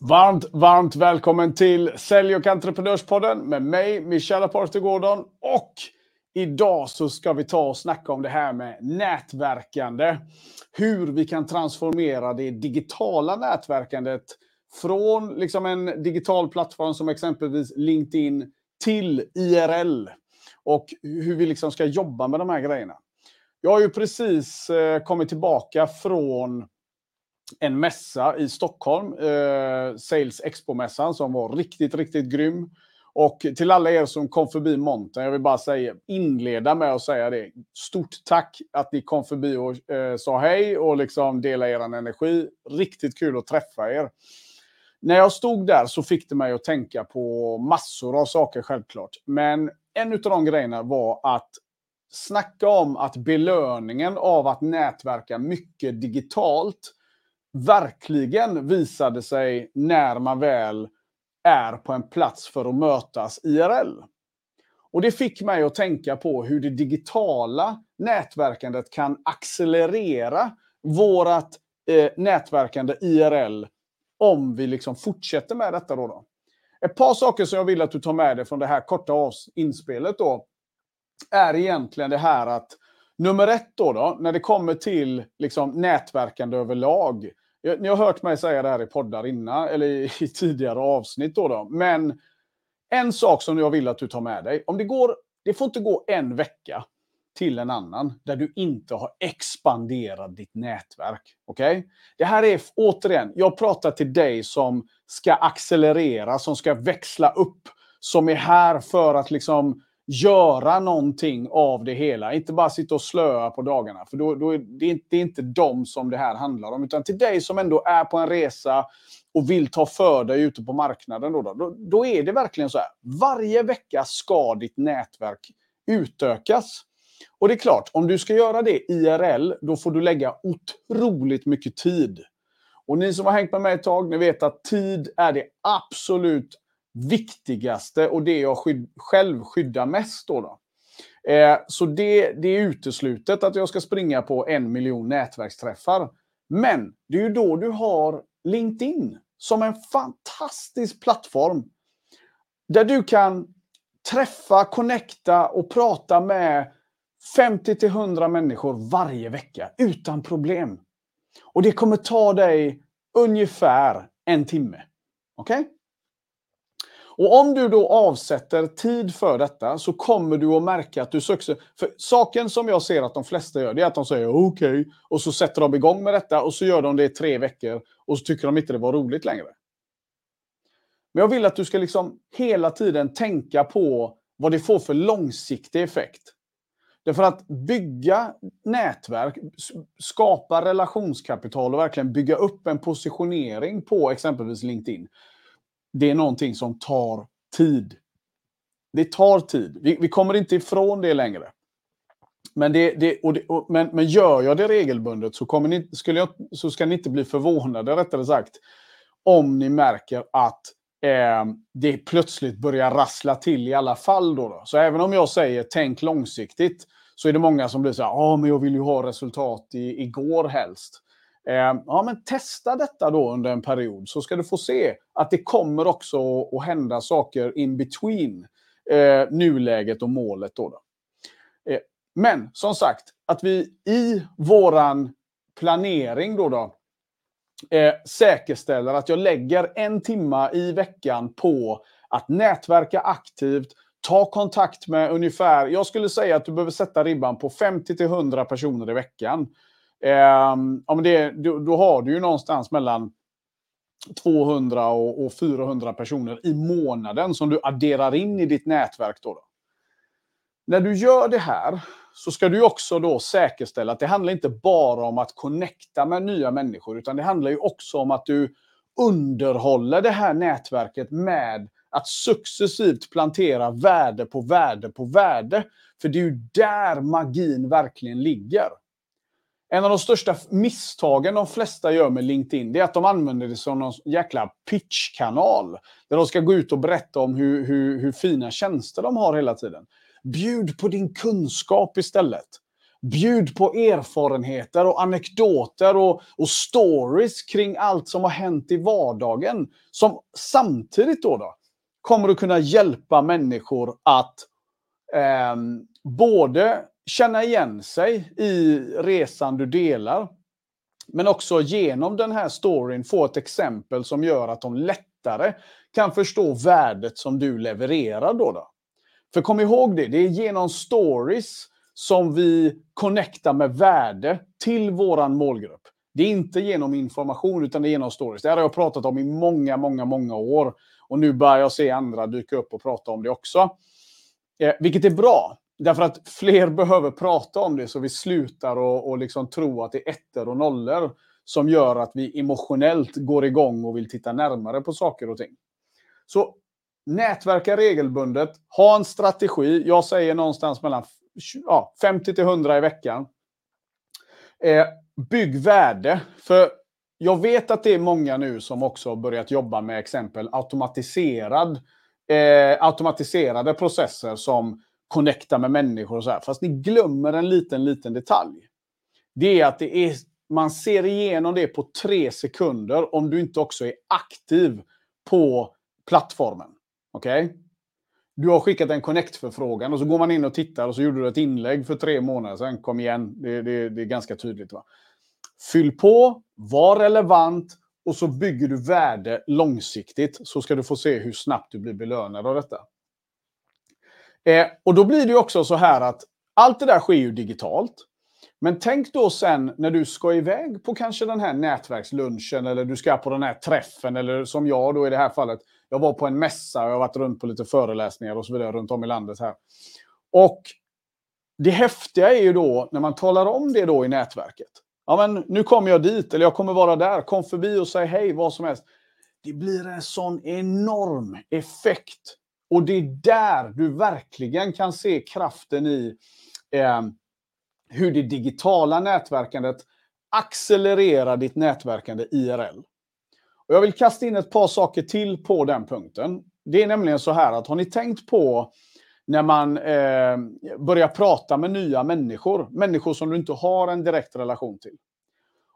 Varmt, varmt välkommen till Sälj och entreprenörspodden med mig, Michel Aparte Gordon. Och idag så ska vi ta och snacka om det här med nätverkande. Hur vi kan transformera det digitala nätverkandet från liksom en digital plattform som exempelvis LinkedIn till IRL. Och hur vi liksom ska jobba med de här grejerna. Jag har ju precis eh, kommit tillbaka från en mässa i Stockholm, eh, Sales Expo-mässan, som var riktigt, riktigt grym. Och till alla er som kom förbi montern, jag vill bara säga, inleda med att säga det. Stort tack att ni kom förbi och eh, sa hej och liksom delade er energi. Riktigt kul att träffa er. När jag stod där så fick det mig att tänka på massor av saker självklart. Men en av de grejerna var att snacka om att belöningen av att nätverka mycket digitalt verkligen visade sig när man väl är på en plats för att mötas IRL. Och det fick mig att tänka på hur det digitala nätverkandet kan accelerera vårt eh, nätverkande IRL om vi liksom fortsätter med detta. Då, då. Ett par saker som jag vill att du tar med dig från det här korta inspelet då, är egentligen det här att nummer ett då, då när det kommer till liksom nätverkande överlag, ni har hört mig säga det här i poddar innan, eller i tidigare avsnitt. Då, då Men en sak som jag vill att du tar med dig. Om det, går, det får inte gå en vecka till en annan där du inte har expanderat ditt nätverk. Okej? Okay? Det här är återigen, jag pratar till dig som ska accelerera, som ska växla upp, som är här för att liksom göra någonting av det hela. Inte bara sitta och slöa på dagarna. För då, då är det, inte, det är inte dem som det här handlar om. Utan till dig som ändå är på en resa och vill ta för dig ute på marknaden. Då, då, då är det verkligen så här. Varje vecka ska ditt nätverk utökas. Och det är klart, om du ska göra det IRL, då får du lägga otroligt mycket tid. Och ni som har hängt med mig ett tag, ni vet att tid är det absolut viktigaste och det jag skydd, själv skyddar mest. Då, då. Eh, så det, det är uteslutet att jag ska springa på en miljon nätverksträffar. Men det är ju då du har LinkedIn som en fantastisk plattform. Där du kan träffa, connecta och prata med 50 100 människor varje vecka utan problem. Och det kommer ta dig ungefär en timme. Okej? Okay? Och om du då avsätter tid för detta så kommer du att märka att du söker... För saken som jag ser att de flesta gör, det är att de säger okej, okay, och så sätter de igång med detta och så gör de det i tre veckor och så tycker de inte det var roligt längre. Men jag vill att du ska liksom hela tiden tänka på vad det får för långsiktig effekt. Därför att bygga nätverk, skapa relationskapital och verkligen bygga upp en positionering på exempelvis LinkedIn det är någonting som tar tid. Det tar tid. Vi, vi kommer inte ifrån det längre. Men, det, det, och det, och, men, men gör jag det regelbundet så, kommer ni, skulle jag, så ska ni inte bli förvånade, rättare sagt, om ni märker att eh, det plötsligt börjar rassla till i alla fall. Då, då. Så även om jag säger tänk långsiktigt, så är det många som blir så här, ja, men jag vill ju ha resultat i, igår helst. Ehm, ja, men testa detta då under en period så ska du få se att det kommer också att hända saker in between eh, nuläget och målet. Då, då. Eh, men som sagt, att vi i våran planering då, då eh, säkerställer att jag lägger en timma i veckan på att nätverka aktivt, ta kontakt med ungefär, jag skulle säga att du behöver sätta ribban på 50-100 personer i veckan. Eh, ja, men det, då, då, har du ju någonstans mellan 200 och, och 400 personer i månaden som du adderar in i ditt nätverk. Då, då. När du gör det här så ska du också då säkerställa att det handlar inte bara om att connecta med nya människor, utan det handlar ju också om att du underhåller det här nätverket med att successivt plantera värde på värde på värde. För det är ju där magin verkligen ligger. En av de största misstagen de flesta gör med LinkedIn, det är att de använder det som någon jäkla pitchkanal. Där de ska gå ut och berätta om hur, hur, hur fina tjänster de har hela tiden. Bjud på din kunskap istället. Bjud på erfarenheter och anekdoter och, och stories kring allt som har hänt i vardagen. Som samtidigt då, då kommer att kunna hjälpa människor att eh, både känna igen sig i resan du delar, men också genom den här storyn få ett exempel som gör att de lättare kan förstå värdet som du levererar. Då, då. För kom ihåg det, det är genom stories som vi connectar med värde till våran målgrupp. Det är inte genom information utan det är genom stories. Det här har jag pratat om i många, många, många år. Och nu börjar jag se andra dyka upp och prata om det också. Eh, vilket är bra. Därför att fler behöver prata om det så vi slutar och, och liksom tro att det är ettor och nollor som gör att vi emotionellt går igång och vill titta närmare på saker och ting. Så nätverka regelbundet, ha en strategi. Jag säger någonstans mellan ja, 50 till 100 i veckan. Eh, bygg värde. För jag vet att det är många nu som också har börjat jobba med exempel automatiserad, eh, automatiserade processer som connecta med människor och så här. Fast ni glömmer en liten, liten detalj. Det är att det är, man ser igenom det på tre sekunder om du inte också är aktiv på plattformen. Okej? Okay? Du har skickat en Connect-förfrågan och så går man in och tittar och så gjorde du ett inlägg för tre månader sedan. Kom igen, det, det, det är ganska tydligt. Va? Fyll på, var relevant och så bygger du värde långsiktigt. Så ska du få se hur snabbt du blir belönad av detta. Eh, och då blir det också så här att allt det där sker ju digitalt. Men tänk då sen när du ska iväg på kanske den här nätverkslunchen eller du ska på den här träffen eller som jag då i det här fallet. Jag var på en mässa och jag har varit runt på lite föreläsningar och så vidare runt om i landet här. Och det häftiga är ju då när man talar om det då i nätverket. Ja, men nu kommer jag dit eller jag kommer vara där. Kom förbi och säg hej, vad som helst. Det blir en sån enorm effekt. Och det är där du verkligen kan se kraften i eh, hur det digitala nätverkandet accelererar ditt nätverkande IRL. Och jag vill kasta in ett par saker till på den punkten. Det är nämligen så här att har ni tänkt på när man eh, börjar prata med nya människor, människor som du inte har en direkt relation till.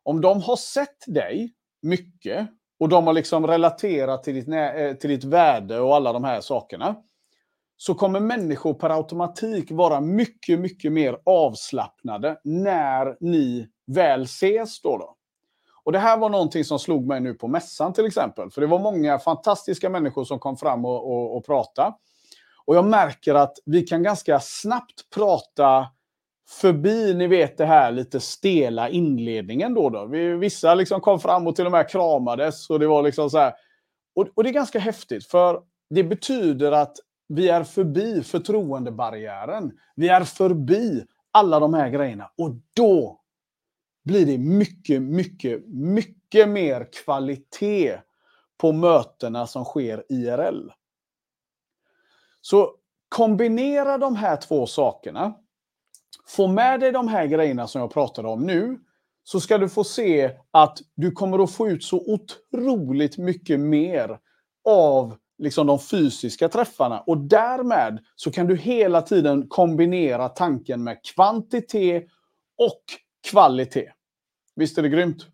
Om de har sett dig mycket och de har liksom relaterat till ditt, eh, till ditt värde och alla de här sakerna, så kommer människor per automatik vara mycket, mycket mer avslappnade när ni väl ses. Då, då. Och Det här var någonting som slog mig nu på mässan till exempel. För det var många fantastiska människor som kom fram och, och, och pratade. Och jag märker att vi kan ganska snabbt prata förbi, ni vet det här lite stela inledningen då. då. Vi, vissa liksom kom fram och till och med kramades. Och det var liksom så här. Och, och det är ganska häftigt för det betyder att vi är förbi förtroendebarriären. Vi är förbi alla de här grejerna. Och då blir det mycket, mycket, mycket mer kvalitet på mötena som sker IRL. Så kombinera de här två sakerna. Få med dig de här grejerna som jag pratade om nu. Så ska du få se att du kommer att få ut så otroligt mycket mer av liksom de fysiska träffarna. Och därmed så kan du hela tiden kombinera tanken med kvantitet och kvalitet. Visst är det grymt?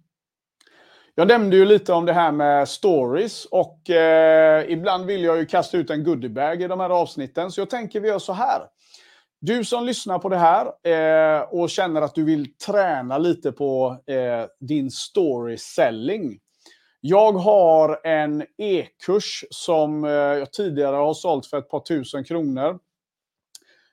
Jag nämnde ju lite om det här med stories och eh, ibland vill jag ju kasta ut en goodiebag i de här avsnitten. Så jag tänker vi gör så här. Du som lyssnar på det här eh, och känner att du vill träna lite på eh, din story selling. Jag har en e-kurs som eh, jag tidigare har sålt för ett par tusen kronor.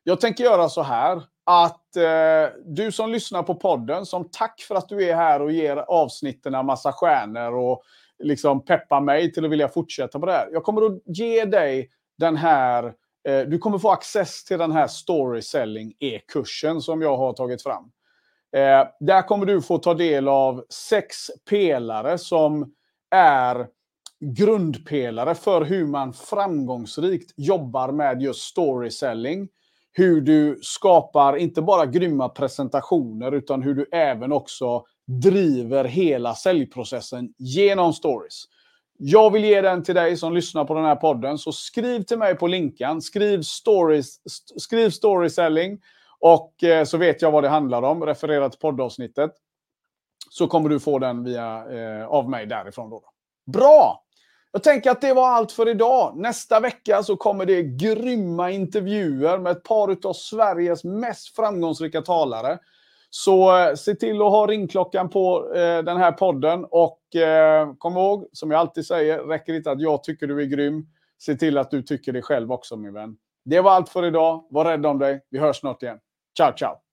Jag tänker göra så här att eh, du som lyssnar på podden, som tack för att du är här och ger avsnitten en massa stjärnor och liksom peppar mig till att vilja fortsätta på det här. Jag kommer att ge dig den här, eh, Eh, du kommer få access till den här story selling e-kursen som jag har tagit fram. Eh, där kommer du få ta del av sex pelare som är grundpelare för hur man framgångsrikt jobbar med just storyselling. Hur du skapar inte bara grymma presentationer utan hur du även också driver hela säljprocessen genom stories. Jag vill ge den till dig som lyssnar på den här podden, så skriv till mig på länken. Skriv, stories, skriv storyselling Och eh, så vet jag vad det handlar om, referera till poddavsnittet. Så kommer du få den via, eh, av mig därifrån. Då. Bra! Jag tänker att det var allt för idag. Nästa vecka så kommer det grymma intervjuer med ett par av Sveriges mest framgångsrika talare. Så eh, se till att ha ringklockan på eh, den här podden och eh, kom ihåg, som jag alltid säger, räcker inte att jag tycker du är grym. Se till att du tycker det själv också min vän. Det var allt för idag. Var rädd om dig. Vi hörs snart igen. Ciao, ciao!